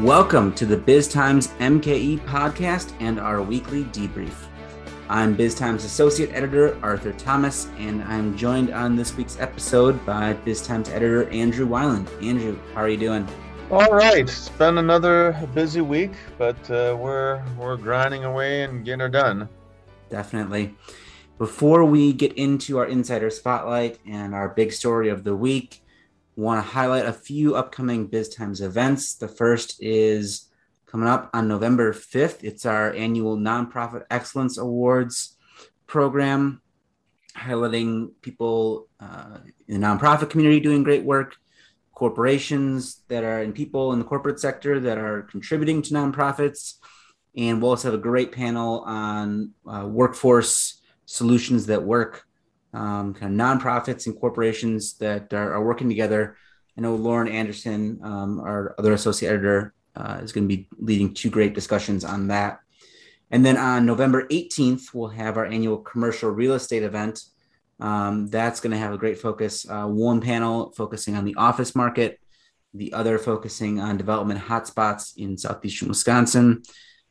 Welcome to the Biz Times MKE podcast and our weekly debrief. I'm Biz Times Associate Editor Arthur Thomas, and I'm joined on this week's episode by Biz Times Editor Andrew Weiland. Andrew, how are you doing? All right, it's been another busy week, but uh, we're we're grinding away and getting it done. Definitely. Before we get into our insider spotlight and our big story of the week, want to highlight a few upcoming Biz Times events. The first is coming up on November 5th. It's our annual Nonprofit Excellence Awards program, highlighting people uh, in the nonprofit community doing great work, corporations that are and people in the corporate sector that are contributing to nonprofits. And we'll also have a great panel on uh, workforce solutions that work um, kind of nonprofits and corporations that are, are, working together. I know Lauren Anderson, um, our other associate editor, uh, is going to be leading two great discussions on that. And then on November 18th, we'll have our annual commercial real estate event. Um, that's going to have a great focus. Uh, one panel focusing on the office market, the other focusing on development hotspots in southeastern Wisconsin.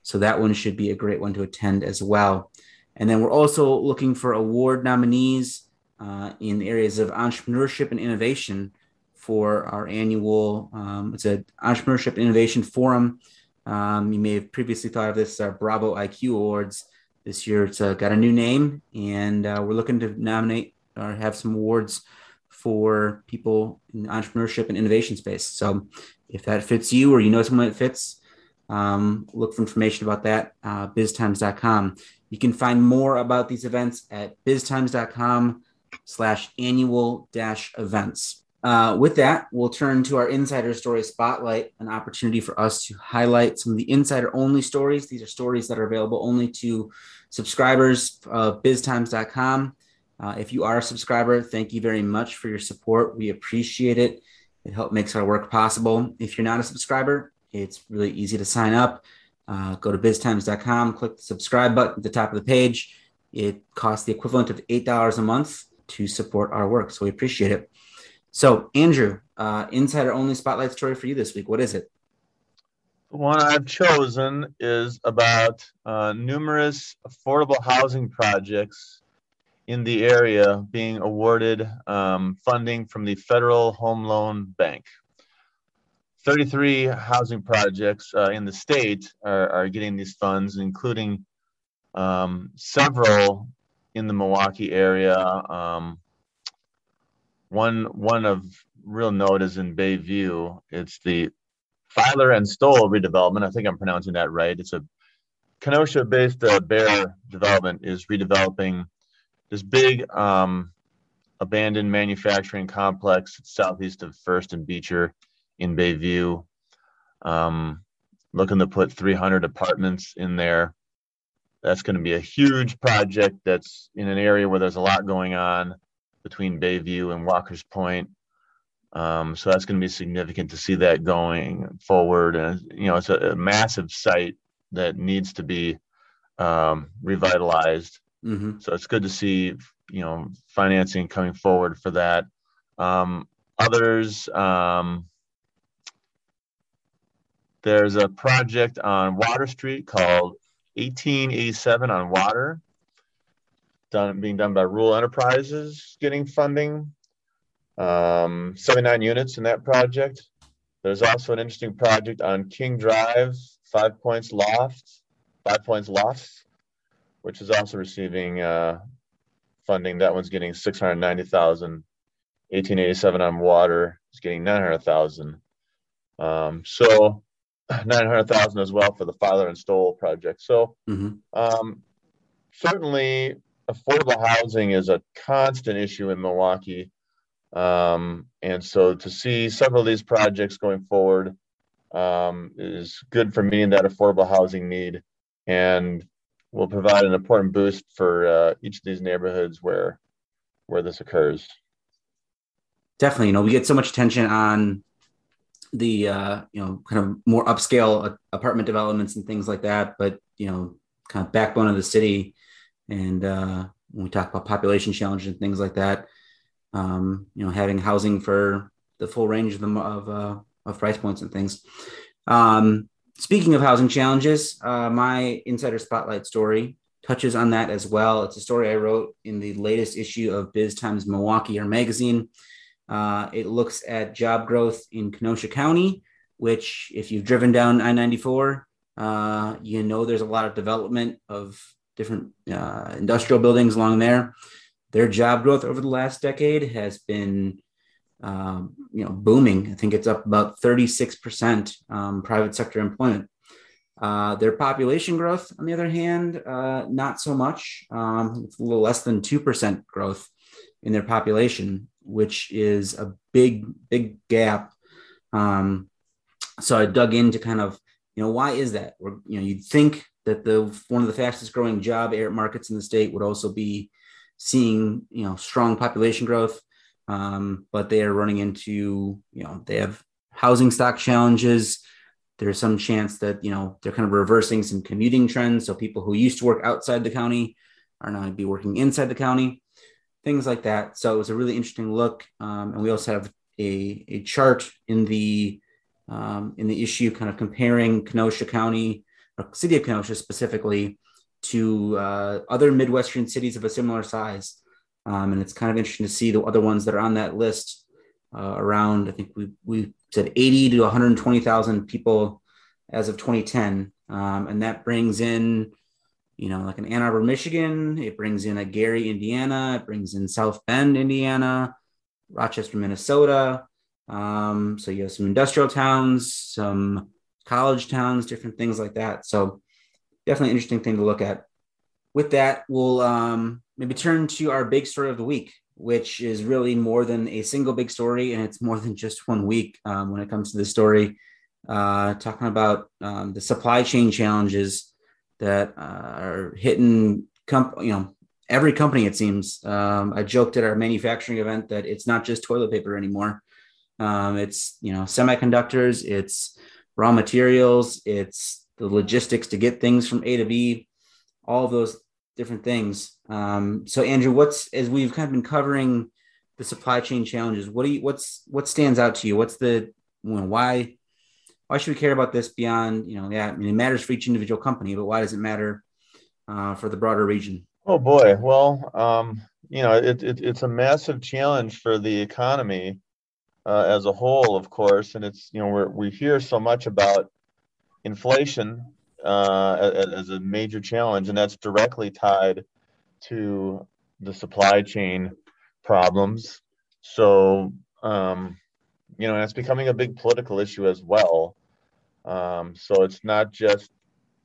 So that one should be a great one to attend as well. And then we're also looking for award nominees uh, in areas of entrepreneurship and innovation for our annual, um, it's an entrepreneurship innovation forum. Um, you may have previously thought of this as our Bravo IQ Awards. This year it's uh, got a new name, and uh, we're looking to nominate or have some awards for people in entrepreneurship and innovation space. So if that fits you or you know someone that fits, um, look for information about that, uh, biztimes.com. You can find more about these events at biztimes.com slash annual dash events. Uh, with that, we'll turn to our insider story spotlight, an opportunity for us to highlight some of the insider only stories. These are stories that are available only to subscribers of biztimes.com. Uh, if you are a subscriber, thank you very much for your support. We appreciate it. It helps makes our work possible. If you're not a subscriber, it's really easy to sign up. Uh, go to biztimes.com, click the subscribe button at the top of the page. It costs the equivalent of $8 a month to support our work. So we appreciate it. So, Andrew, uh, insider only spotlight story for you this week. What is it? The one I've chosen is about uh, numerous affordable housing projects in the area being awarded um, funding from the Federal Home Loan Bank. 33 housing projects uh, in the state are, are, getting these funds, including um, several in the Milwaukee area. Um, one one of real note is in Bayview. It's the Filer and Stowell redevelopment. I think I'm pronouncing that right. It's a Kenosha-based uh, Bear development is redeveloping this big um, abandoned manufacturing complex southeast of First and Beecher in Bayview. Um, looking to put 300 apartments in there. That's going to be a huge project that's in an area where there's a lot going on between Bayview and Walker's Point. Um, so that's going to be significant to see that going forward. And, you know, it's a, a massive site that needs to be um, revitalized. Mm-hmm. So it's good to see, you know, financing coming forward for that. Um, others, um, there's a project on Water Street called 1887 on Water, done being done by Rural Enterprises, getting funding. Um, 79 units in that project. There's also an interesting project on King Drive, Five Points Loft, Five Points Lofts, which is also receiving uh, funding. That one's getting 690,000. 1887 on water is getting 900,000. Um, so 900,000 as well for the Filer and Stowell project. So mm-hmm. um, certainly affordable housing is a constant issue in Milwaukee. Um, and so to see several of these projects going forward um, is good for meeting that affordable housing need and will provide an important boost for uh, each of these neighborhoods where where this occurs. Definitely, you know, we get so much attention on the uh, you know kind of more upscale apartment developments and things like that, but you know, kind of backbone of the city and uh, when we talk about population challenges and things like that, um, you know, having housing for the full range of them of, uh, of price points and things. Um, speaking of housing challenges, uh, my insider spotlight story touches on that as well. It's a story I wrote in the latest issue of Biz Times Milwaukee or magazine. Uh, it looks at job growth in Kenosha County, which, if you've driven down I 94, uh, you know there's a lot of development of different uh, industrial buildings along there. Their job growth over the last decade has been um, you know, booming. I think it's up about 36% um, private sector employment. Uh, their population growth, on the other hand, uh, not so much. Um, it's a little less than 2% growth in their population, which is a big, big gap. Um, so I dug into kind of, you know, why is that? Or, you know, you'd think that the one of the fastest growing job markets in the state would also be seeing, you know, strong population growth. Um, but they are running into, you know, they have housing stock challenges there's some chance that you know they're kind of reversing some commuting trends so people who used to work outside the county are now be working inside the county things like that. So it was a really interesting look. Um, and we also have a, a chart in the um, in the issue kind of comparing kenosha county or city of kenosha specifically to uh, other midwestern cities of a similar size. Um, and it's kind of interesting to see the other ones that are on that list uh, around i think we, we said 80 to 120,000 people as of 2010. Um, and that brings in, you know, like an Ann Arbor, Michigan. It brings in a Gary, Indiana. It brings in South Bend, Indiana, Rochester, Minnesota. Um, so you have some industrial towns, some college towns, different things like that. So definitely interesting thing to look at. With that, we'll um, maybe turn to our big story of the week which is really more than a single big story, and it's more than just one week um, when it comes to the story. Uh, talking about um, the supply chain challenges that uh, are hitting, comp- you know, every company. It seems. Um, I joked at our manufacturing event that it's not just toilet paper anymore. Um, it's you know semiconductors, it's raw materials, it's the logistics to get things from A to B. All of those different things. Um, so Andrew, what's as we've kind of been covering the supply chain challenges, what do you what's what stands out to you? What's the you know, why why should we care about this beyond you know yeah I mean it matters for each individual company, but why does it matter uh, for the broader region? Oh boy, well um, you know it, it, it's a massive challenge for the economy uh, as a whole, of course, and it's you know we we hear so much about inflation uh, as a major challenge, and that's directly tied to the supply chain problems. So, um, you know, and it's becoming a big political issue as well. Um, so it's not just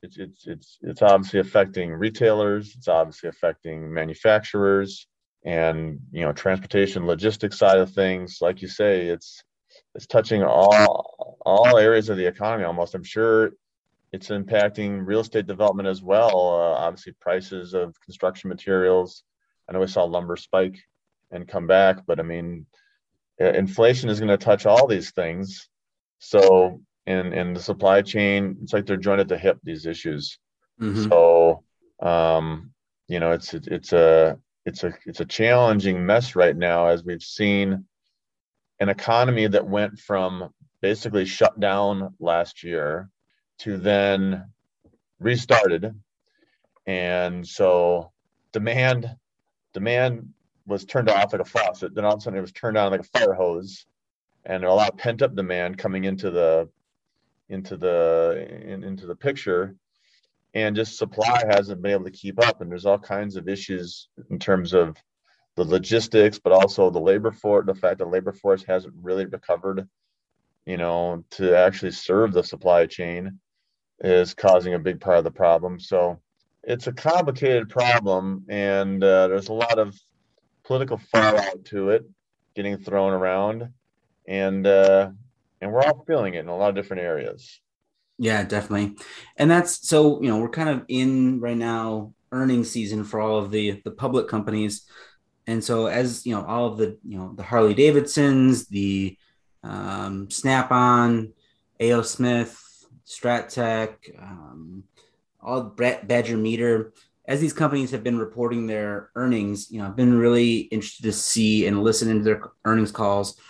it's it's it's it's obviously affecting retailers. It's obviously affecting manufacturers and you know transportation logistics side of things. Like you say, it's it's touching all all areas of the economy almost. I'm sure it's impacting real estate development as well. Uh, obviously, prices of construction materials. I know we saw lumber spike and come back, but I mean, inflation is going to touch all these things. So, in in the supply chain, it's like they're joined at the hip. These issues. Mm-hmm. So, um, you know, it's it's a it's a it's a challenging mess right now as we've seen an economy that went from basically shut down last year to then restarted. And so demand demand was turned off like a faucet. Then all of a sudden it was turned on like a fire hose, and a lot of pent up demand coming into the into the in, into the picture, and just supply hasn't been able to keep up. And there's all kinds of issues in terms of the logistics, but also the labor force. The fact that labor force hasn't really recovered, you know, to actually serve the supply chain is causing a big part of the problem. So it's a complicated problem, and uh, there's a lot of political fallout to it getting thrown around, and uh, and we're all feeling it in a lot of different areas. Yeah, definitely, and that's so you know we're kind of in right now earning season for all of the the public companies, and so as you know all of the you know the Harley Davidsons, the um, Snap on, A.O. Smith, Strattec, um, all Badger Meter. As these companies have been reporting their earnings, you know, I've been really interested to see and listen into their earnings calls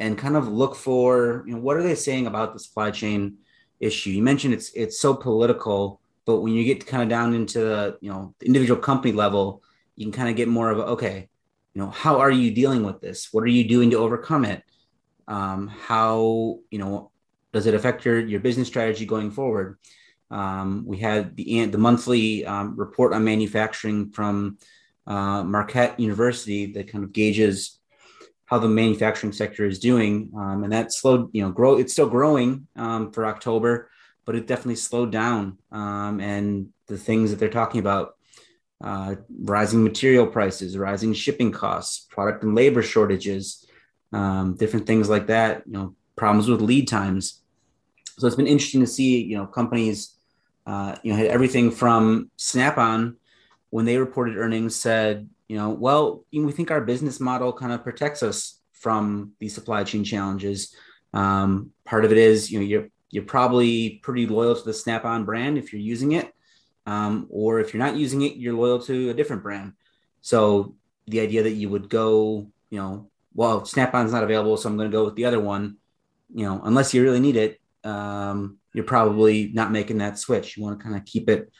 and kind of look for, you know, what are they saying about the supply chain issue. You mentioned it's it's so political, but when you get kind of down into the you know the individual company level, you can kind of get more of a okay, you know, how are you dealing with this? What are you doing to overcome it? Um, how you know does it affect your your business strategy going forward? Um, we had the the monthly um, report on manufacturing from uh, Marquette University that kind of gauges how the manufacturing sector is doing, um, and that slowed. You know, grow. It's still growing um, for October, but it definitely slowed down. Um, and the things that they're talking about. Uh, rising material prices, rising shipping costs, product and labor shortages, um, different things like that. You know, problems with lead times. So it's been interesting to see, you know, companies uh, you know, had everything from Snap-on when they reported earnings said, you know, well, we think our business model kind of protects us from these supply chain challenges. Um, part of it is, you know, you're you're probably pretty loyal to the Snap-on brand if you're using it, um, or if you're not using it, you're loyal to a different brand. So the idea that you would go, you know, well, Snap-on's not available, so I'm going to go with the other one, you know, unless you really need it. Um, you're probably not making that switch. You want to kind of keep it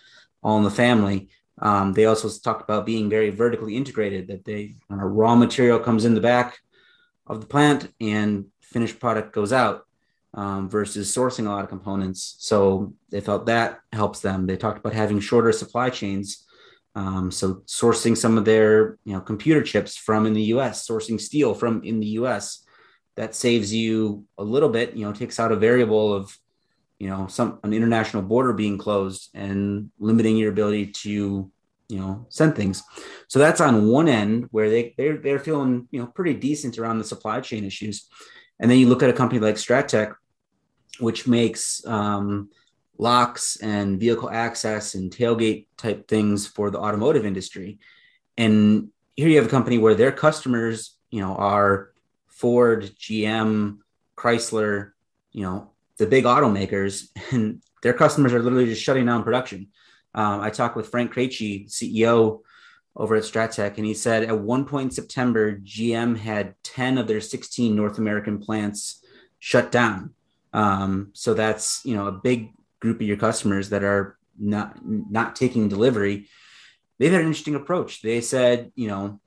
all in the family. Um, they also talked about being very vertically integrated, that they uh, raw material comes in the back of the plant and finished product goes out um, versus sourcing a lot of components. So they felt that helps them. They talked about having shorter supply chains. Um, so sourcing some of their you know computer chips from in the U.S., sourcing steel from in the U.S. That saves you a little bit. You know, takes out a variable of you know some an international border being closed and limiting your ability to you know send things. So that's on one end where they they're, they're feeling you know pretty decent around the supply chain issues. And then you look at a company like strattec which makes um, locks and vehicle access and tailgate type things for the automotive industry. And here you have a company where their customers you know are ford gm chrysler you know the big automakers and their customers are literally just shutting down production. Um, I talked with Frank Krejci, CEO over at Strattec, and he said at one point in September, GM had 10 of their 16 North American plants shut down. Um, so that's you know a big group of your customers that are not not taking delivery. They've had an interesting approach. They said, you know,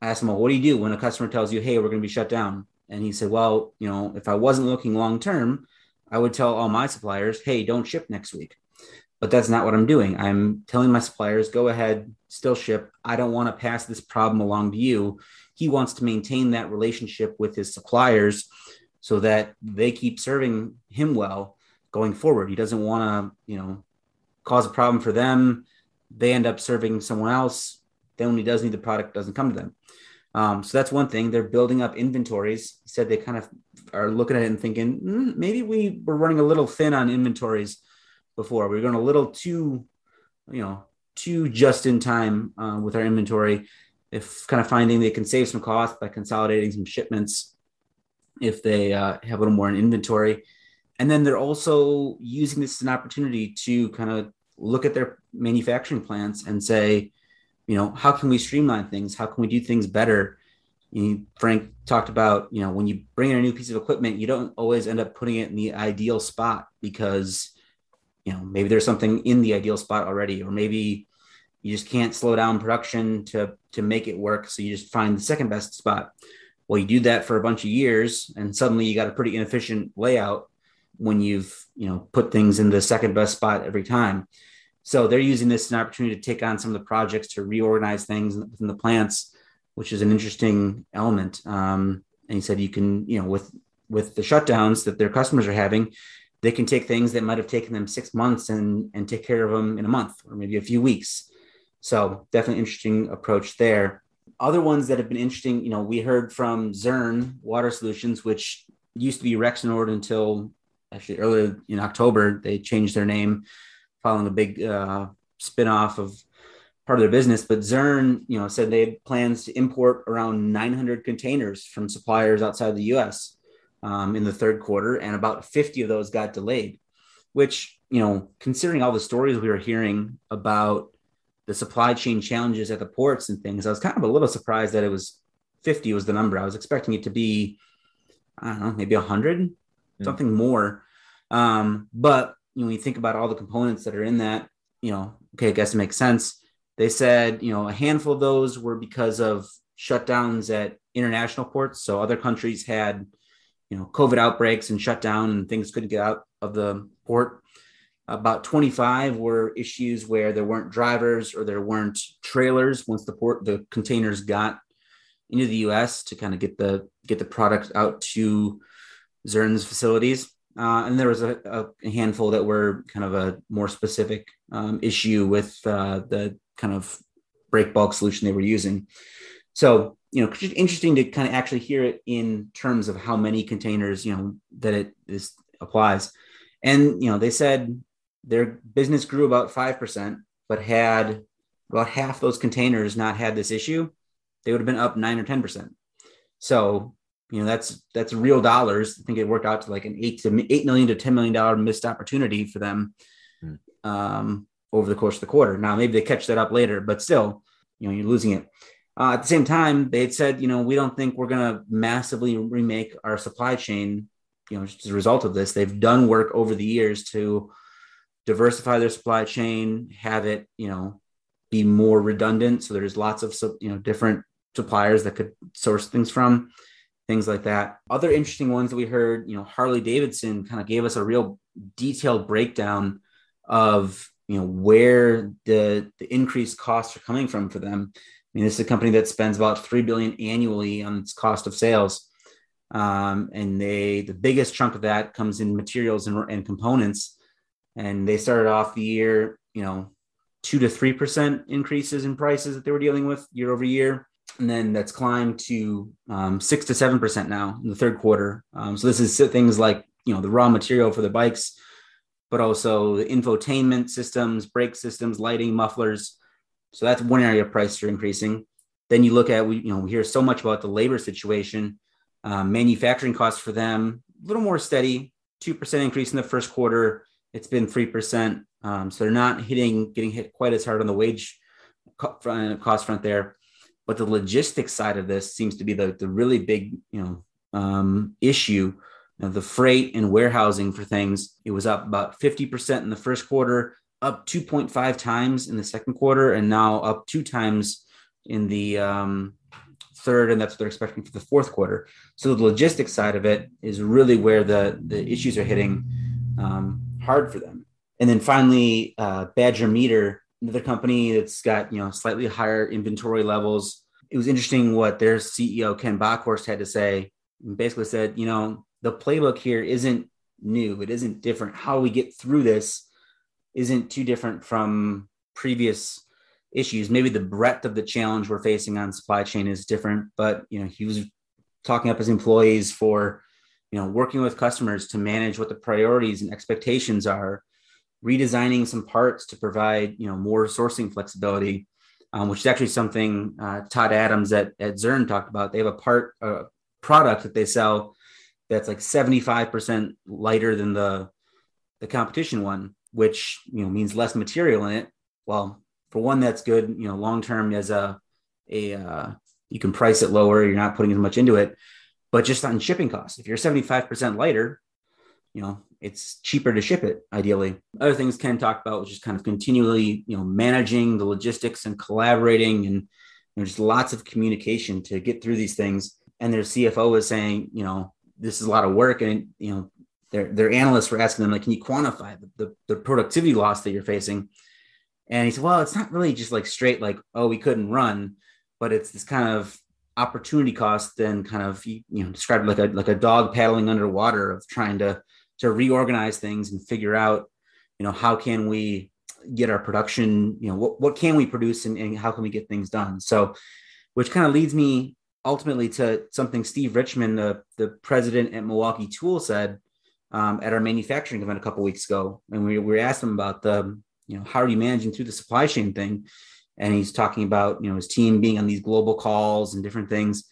I asked him, well, what do you do when a customer tells you, hey, we're going to be shut down? And he said, well, you know, if I wasn't looking long term, I would tell all my suppliers, hey, don't ship next week. But that's not what I'm doing. I'm telling my suppliers, go ahead, still ship. I don't want to pass this problem along to you. He wants to maintain that relationship with his suppliers so that they keep serving him well going forward. He doesn't want to, you know, cause a problem for them. They end up serving someone else. Then when he does need the product, doesn't come to them. Um, so that's one thing. They're building up inventories. He said they kind of are looking at it and thinking mm, maybe we were running a little thin on inventories before. We are going a little too, you know, too just in time uh, with our inventory. If kind of finding they can save some cost by consolidating some shipments, if they uh, have a little more in inventory, and then they're also using this as an opportunity to kind of look at their manufacturing plants and say, you know, how can we streamline things? How can we do things better? You, Frank talked about, you know, when you bring in a new piece of equipment, you don't always end up putting it in the ideal spot because, you know, maybe there's something in the ideal spot already, or maybe you just can't slow down production to to make it work. So you just find the second best spot. Well, you do that for a bunch of years, and suddenly you got a pretty inefficient layout when you've you know put things in the second best spot every time. So they're using this as an opportunity to take on some of the projects to reorganize things within the plants, which is an interesting element. Um, and he said you can, you know, with with the shutdowns that their customers are having, they can take things that might have taken them six months and and take care of them in a month or maybe a few weeks. So definitely interesting approach there. Other ones that have been interesting, you know, we heard from Zurn Water Solutions, which used to be Rexnord until actually earlier in October they changed their name following a big uh, spinoff of part of their business. But Zurn, you know, said they had plans to import around 900 containers from suppliers outside the U.S. Um, in the third quarter, and about 50 of those got delayed. Which, you know, considering all the stories we were hearing about the supply chain challenges at the ports and things, I was kind of a little surprised that it was 50 was the number. I was expecting it to be, I don't know, maybe 100, mm. something more. Um, but you know, when you think about all the components that are in that, you know, okay, I guess it makes sense. They said, you know, a handful of those were because of shutdowns at international ports. So other countries had, you know, COVID outbreaks and shut down and things couldn't get out of the port. About 25 were issues where there weren't drivers or there weren't trailers once the port the containers got into the U.S. to kind of get the get the product out to Zurn's facilities. Uh, and there was a, a, handful that were kind of a more specific um, issue with uh, the kind of break bulk solution they were using. So, you know, interesting to kind of actually hear it in terms of how many containers, you know, that it this applies. And, you know, they said their business grew about 5%, but had about half those containers not had this issue, they would have been up nine or 10%. So, you know, that's, that's real dollars. I think it worked out to like an eight to eight million to $10 million missed opportunity for them hmm. um, over the course of the quarter. Now, maybe they catch that up later, but still, you know, you're losing it. Uh, at the same time, they had said, you know, we don't think we're going to massively remake our supply chain, you know, as a result of this. They've done work over the years to diversify their supply chain, have it, you know, be more redundant. So there's lots of, you know, different suppliers that could source things from, things like that. Other interesting ones that we heard, you know, Harley Davidson kind of gave us a real detailed breakdown of, you know, where the, the increased costs are coming from for them. I mean, this is a company that spends about three billion annually on its cost of sales, um, and they the biggest chunk of that comes in materials and, and components and they started off the year, you know, two to three percent increases in prices that they were dealing with year over year, and then that's climbed to um, six to seven percent now in the third quarter. Um, so this is things like you know the raw material for the bikes, but also the infotainment systems, brake systems, lighting, mufflers. So that's one area of prices are increasing. Then you look at we you know we hear so much about the labor situation, um, manufacturing costs for them a little more steady, two percent increase in the first quarter it's been 3%. Um, so they're not hitting, getting hit quite as hard on the wage cost front there. But the logistics side of this seems to be the, the really big, you know, um, issue. You know, the freight and warehousing for things, it was up about 50% in the first quarter, up 2.5 times in the second quarter, and now up two times in the um, third, and that's what they're expecting for the fourth quarter. So the logistics side of it is really where the the issues are hitting. Um, hard for them. And then finally, uh, Badger Meter, another company that's got you know slightly higher inventory levels. It was interesting what their CEO Ken Bockhorst had to say. basically said, you know, the playbook here isn't new. It isn't different. How we get through this isn't too different from previous issues. Maybe the breadth of the challenge we're facing on supply chain is different, but you know, he was talking up his employees for you know working with customers to manage what the priorities and expectations are redesigning some parts to provide you know more sourcing flexibility um, which is actually something uh, todd adams at, at zurn talked about. They have a part a product that they sell that's like 75% lighter than the the competition one which you know means less material in it. Well for one that's good. You know long term as a a uh, you can price it lower. You're not putting as much into it. But just on shipping costs. If you're 75% lighter, you know, it's cheaper to ship it ideally. Other things Ken talked about was just kind of continually, you know, managing the logistics and collaborating and you know, just lots of communication to get through these things. And their CFO was saying, you know, this is a lot of work. And, you know, their, their analysts were asking them, like, can you quantify the, the, the productivity loss that you're facing? And he said, well, it's not really just like straight, like, oh, we couldn't run, but it's this kind of opportunity cost then kind of you know described like a like a dog paddling underwater of trying to to reorganize things and figure out you know how can we get our production you know what, what can we produce and, and how can we get things done? So which kind of leads me ultimately to something steve Richman, the, the president at milwaukee tool said um, at our manufacturing event a couple weeks ago. And we, we asked him about the you know how are you managing through the supply chain thing? And he's talking about you know his team being on these global calls and different things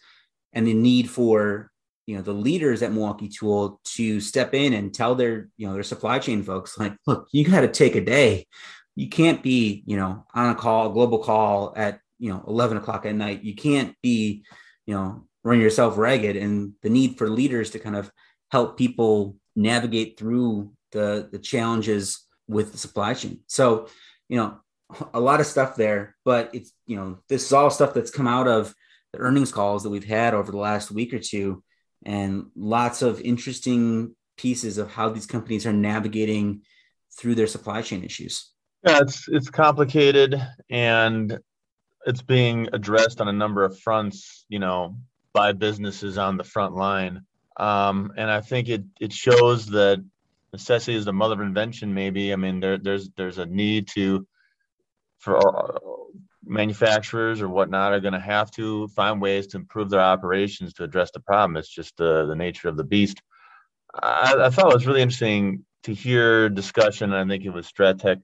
and the need for you know the leaders at Milwaukee Tool to step in and tell their you know their supply chain folks like look you got to take a day. You can't be you know on a call a global call at you know 11 o'clock at night. You can't be you know run yourself ragged. And the need for leaders to kind of help people navigate through the the challenges with the supply chain. So, you know, a lot of stuff there, but it's you know this is all stuff that's come out of the earnings calls that we've had over the last week or two, and lots of interesting pieces of how these companies are navigating through their supply chain issues. Yeah, it's it's complicated and it's being addressed on a number of fronts. You know, by businesses on the front line, um, and I think it it shows that necessity is the mother of invention. Maybe I mean there there's there's a need to for manufacturers or whatnot are going to have to find ways to improve their operations to address the problem. It's just the, the nature of the beast. I, I thought it was really interesting to hear discussion. I think it was Strattec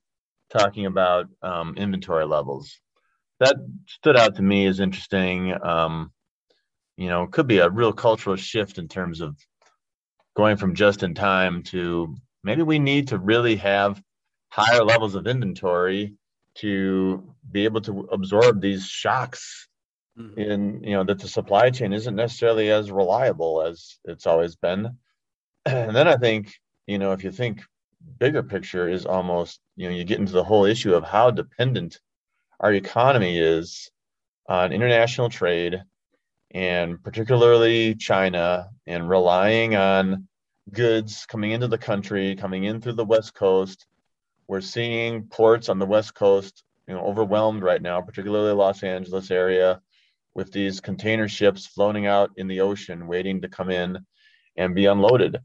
talking about um, inventory levels. That stood out to me as interesting. Um, you know, could be a real cultural shift in terms of going from just in time to maybe we need to really have higher levels of inventory to be able to absorb these shocks mm-hmm. in you know that the supply chain isn't necessarily as reliable as it's always been and then i think you know if you think bigger picture is almost you know you get into the whole issue of how dependent our economy is on international trade and particularly china and relying on goods coming into the country coming in through the west coast we're seeing ports on the West Coast, you know, overwhelmed right now, particularly Los Angeles area, with these container ships floating out in the ocean, waiting to come in and be unloaded.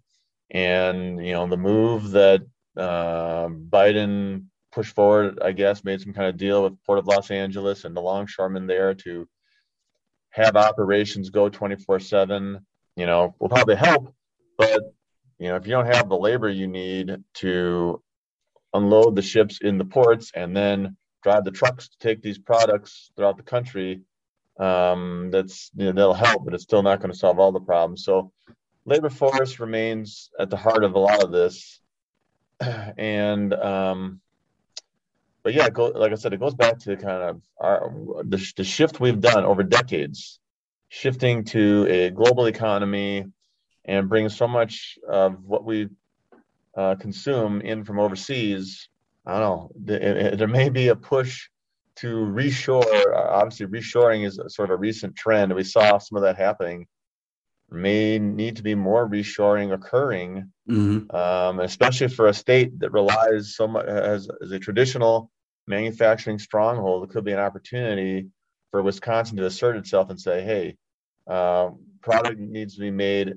And you know, the move that uh, Biden pushed forward, I guess, made some kind of deal with Port of Los Angeles and the longshoremen there to have operations go 24/7. You know, will probably help, but you know, if you don't have the labor you need to unload the ships in the ports and then drive the trucks to take these products throughout the country um, that's you know, that'll help but it's still not going to solve all the problems. So labor force remains at the heart of a lot of this. And um, but yeah go, like i said it goes back to kind of our the, the shift we've done over decades shifting to a global economy and bring so much of what we uh, consume in from overseas, I don't know. There, there may be a push to reshore. Obviously, reshoring is sort of a recent trend. We saw some of that happening. May need to be more reshoring occurring, mm-hmm. um, especially for a state that relies so much as, as a traditional manufacturing stronghold. It could be an opportunity for Wisconsin to assert itself and say, "Hey, uh, product needs to be made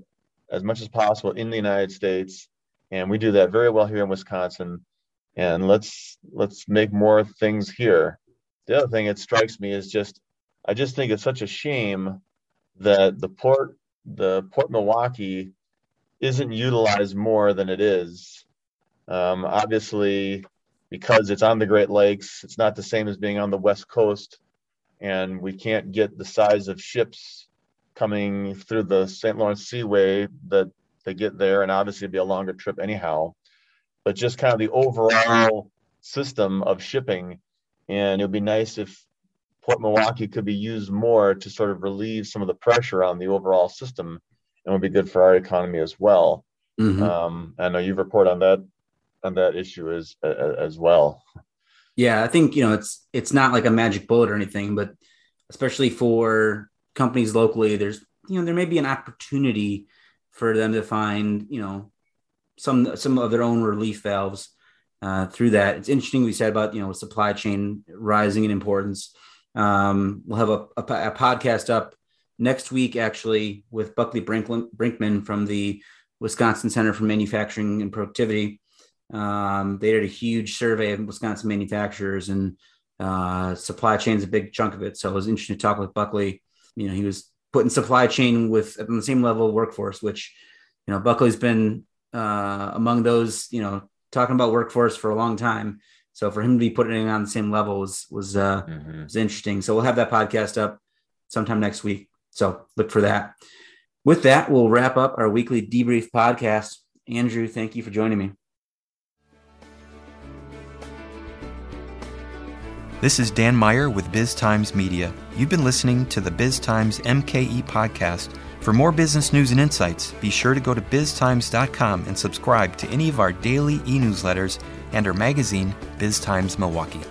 as much as possible in the United States and we do that very well here in Wisconsin. And let's let's make more things here. The other thing that strikes me is just I just think it's such a shame that the port the Port Milwaukee isn't utilized more than it is. Um, obviously, because it's on the Great Lakes, it's not the same as being on the West Coast, and we can't get the size of ships coming through the St. Lawrence Seaway that to get there, and obviously it'd be a longer trip anyhow. But just kind of the overall system of shipping, and it would be nice if Port Milwaukee could be used more to sort of relieve some of the pressure on the overall system, and would be good for our economy as well. Mm-hmm. Um, I know you've reported on that on that issue as as well. Yeah, I think you know it's it's not like a magic bullet or anything, but especially for companies locally, there's you know there may be an opportunity for them to find, you know, some some of their own relief valves uh, through that. It's interesting we said about you know supply chain rising in importance. Um, we'll have a, a, a, podcast up next week actually with Buckley Brinklin, Brinkman from the Wisconsin Center for Manufacturing and Productivity. Um, they did a huge survey of Wisconsin manufacturers and uh, supply chain is a big chunk of it. So it was interesting to talk with Buckley. You know, he was putting supply chain with on the same level of workforce, which you know Buckley's been uh, among those you know talking about workforce for a long time. So for him to be putting it on the same level was was uh, mm-hmm. was interesting. So we'll have that podcast up sometime next week. So look for that. With that, we'll wrap up our weekly debrief podcast. Andrew, thank you for joining me. This is Dan Meyer with Biz Times Media. You've been listening to the Biz Times MKE podcast For more business news and insights, be sure to go to biztimes.com and subscribe to any of our daily e newsletters and our magazine, Biz Times Milwaukee.